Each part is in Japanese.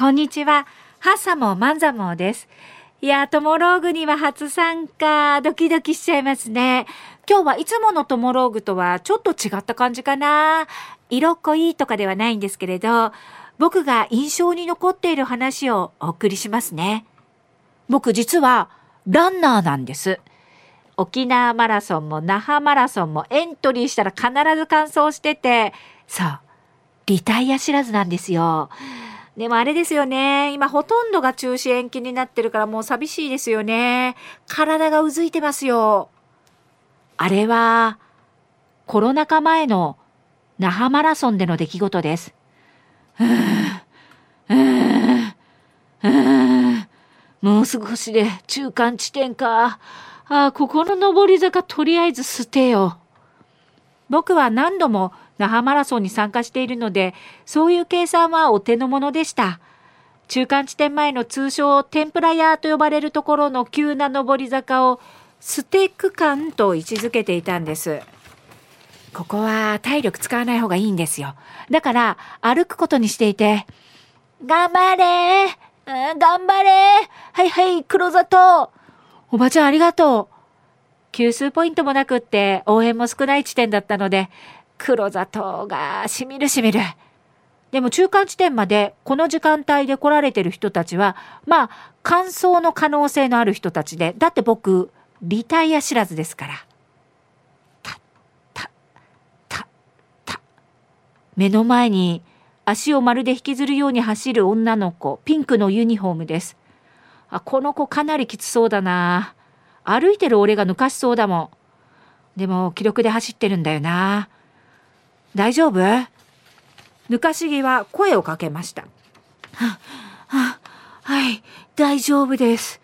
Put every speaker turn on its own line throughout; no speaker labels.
こんにちは。ハッサモマンザモです。いや、トモローグには初参加、ドキドキしちゃいますね。今日はいつものトモローグとはちょっと違った感じかな。色濃いとかではないんですけれど、僕が印象に残っている話をお送りしますね。僕実はランナーなんです。沖縄マラソンも那覇マラソンもエントリーしたら必ず完走してて、そう、リタイア知らずなんですよ。でもあれですよね。今ほとんどが中止延期になってるからもう寂しいですよね。体がうずいてますよ。あれは、コロナ禍前の那覇マラソンでの出来事です。うーん、うーん、もう少しで中間地点か。ああ、ここの上り坂とりあえず捨てよ。僕は何度も那覇マラソンに参加しているので、そういう計算はお手の物でした。中間地点前の通称天ぷら屋と呼ばれるところの急な上り坂をステック感と位置づけていたんです。ここは体力使わない方がいいんですよ。だから歩くことにしていて、頑張れー、頑張れはいはい、黒砂糖おばちゃんありがとう給水ポイントもなくって応援も少ない地点だったので、黒砂糖がしみるしみる。でも中間地点までこの時間帯で来られてる人たちは、まあ、乾燥の可能性のある人たちで、だって僕、リタイア知らずですから。た、た、た、た。目の前に足をまるで引きずるように走る女の子、ピンクのユニフォームです。あ、この子かなりきつそうだな。歩いてる俺が抜かしそうだもん。でも、記録で走ってるんだよな。大丈夫？ぬかしぎは声をかけました。は、は、はい、大丈夫です。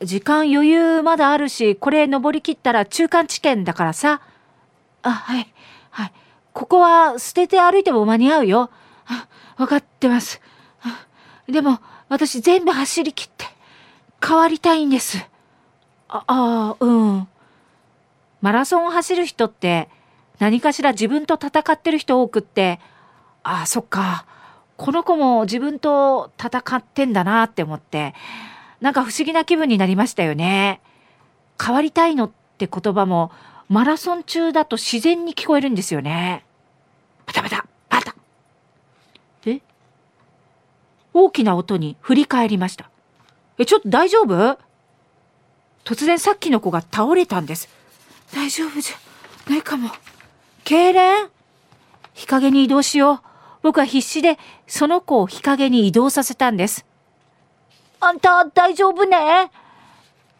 時間余裕まだあるし、これ登りきったら中間地点だからさ。あ、はい、はい。ここは捨てて歩いても間に合うよ。わかってます。でも、私全部走りきって変わりたいんです。あ、あうん。マラソンを走る人って何かしら自分と戦ってる人多くって、ああ、そっか。この子も自分と戦ってんだなって思って、なんか不思議な気分になりましたよね。変わりたいのって言葉も、マラソン中だと自然に聞こえるんですよね。パタパタ、パタ。え大きな音に振り返りました。え、ちょっと大丈夫？突然さっきの子が倒れたんです。大丈夫じゃないかも。痙攣日陰に移動しよう。僕は必死でその子を日陰に移動させたんです。あんた大丈夫ね？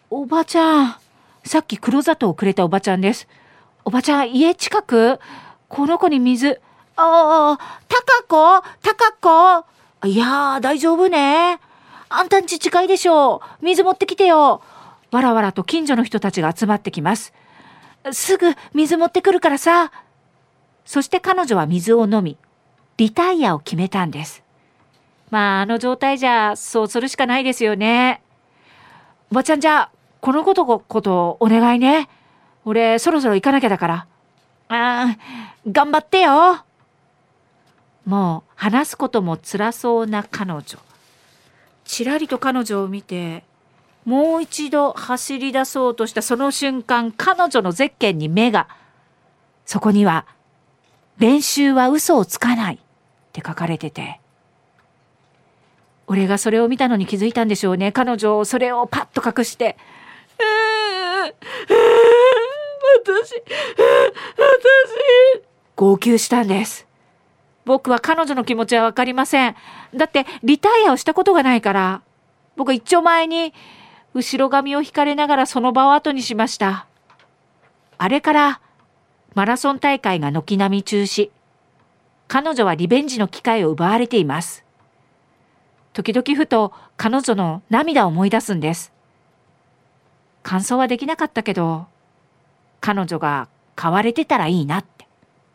おばちゃん。さっき黒砂糖をくれたおばちゃんです。おばちゃん、家近く？この子に水。ああ、高子？高子？いやー、大丈夫ね。あんたんち近いでしょう。水持ってきてよ。わらわらと近所の人たちが集まってきます。すぐ水持ってくるからさ。そして彼女は水を飲み、リタイアを決めたんです。まあ、あの状態じゃ、そうするしかないですよね。おばちゃんじゃ、このことことお願いね。俺、そろそろ行かなきゃだから。ああ、頑張ってよ。もう、話すことも辛そうな彼女。ちらりと彼女を見て、もう一度走り出そうとしたその瞬間、彼女のゼッケンに目が。そこには、練習は嘘をつかないって書かれてて。俺がそれを見たのに気づいたんでしょうね。彼女を、それをパッと隠して。私、私、号泣したんです。僕は彼女の気持ちはわかりません。だって、リタイアをしたことがないから。僕一丁前に、後ろ髪を引かれながらその場を後にしました。あれから、マラソン大会が軒並み中止。彼女はリベンジの機会を奪われています。時々ふと彼女の涙を思い出すんです。感想はできなかったけど、彼女が変われてたらいいなって。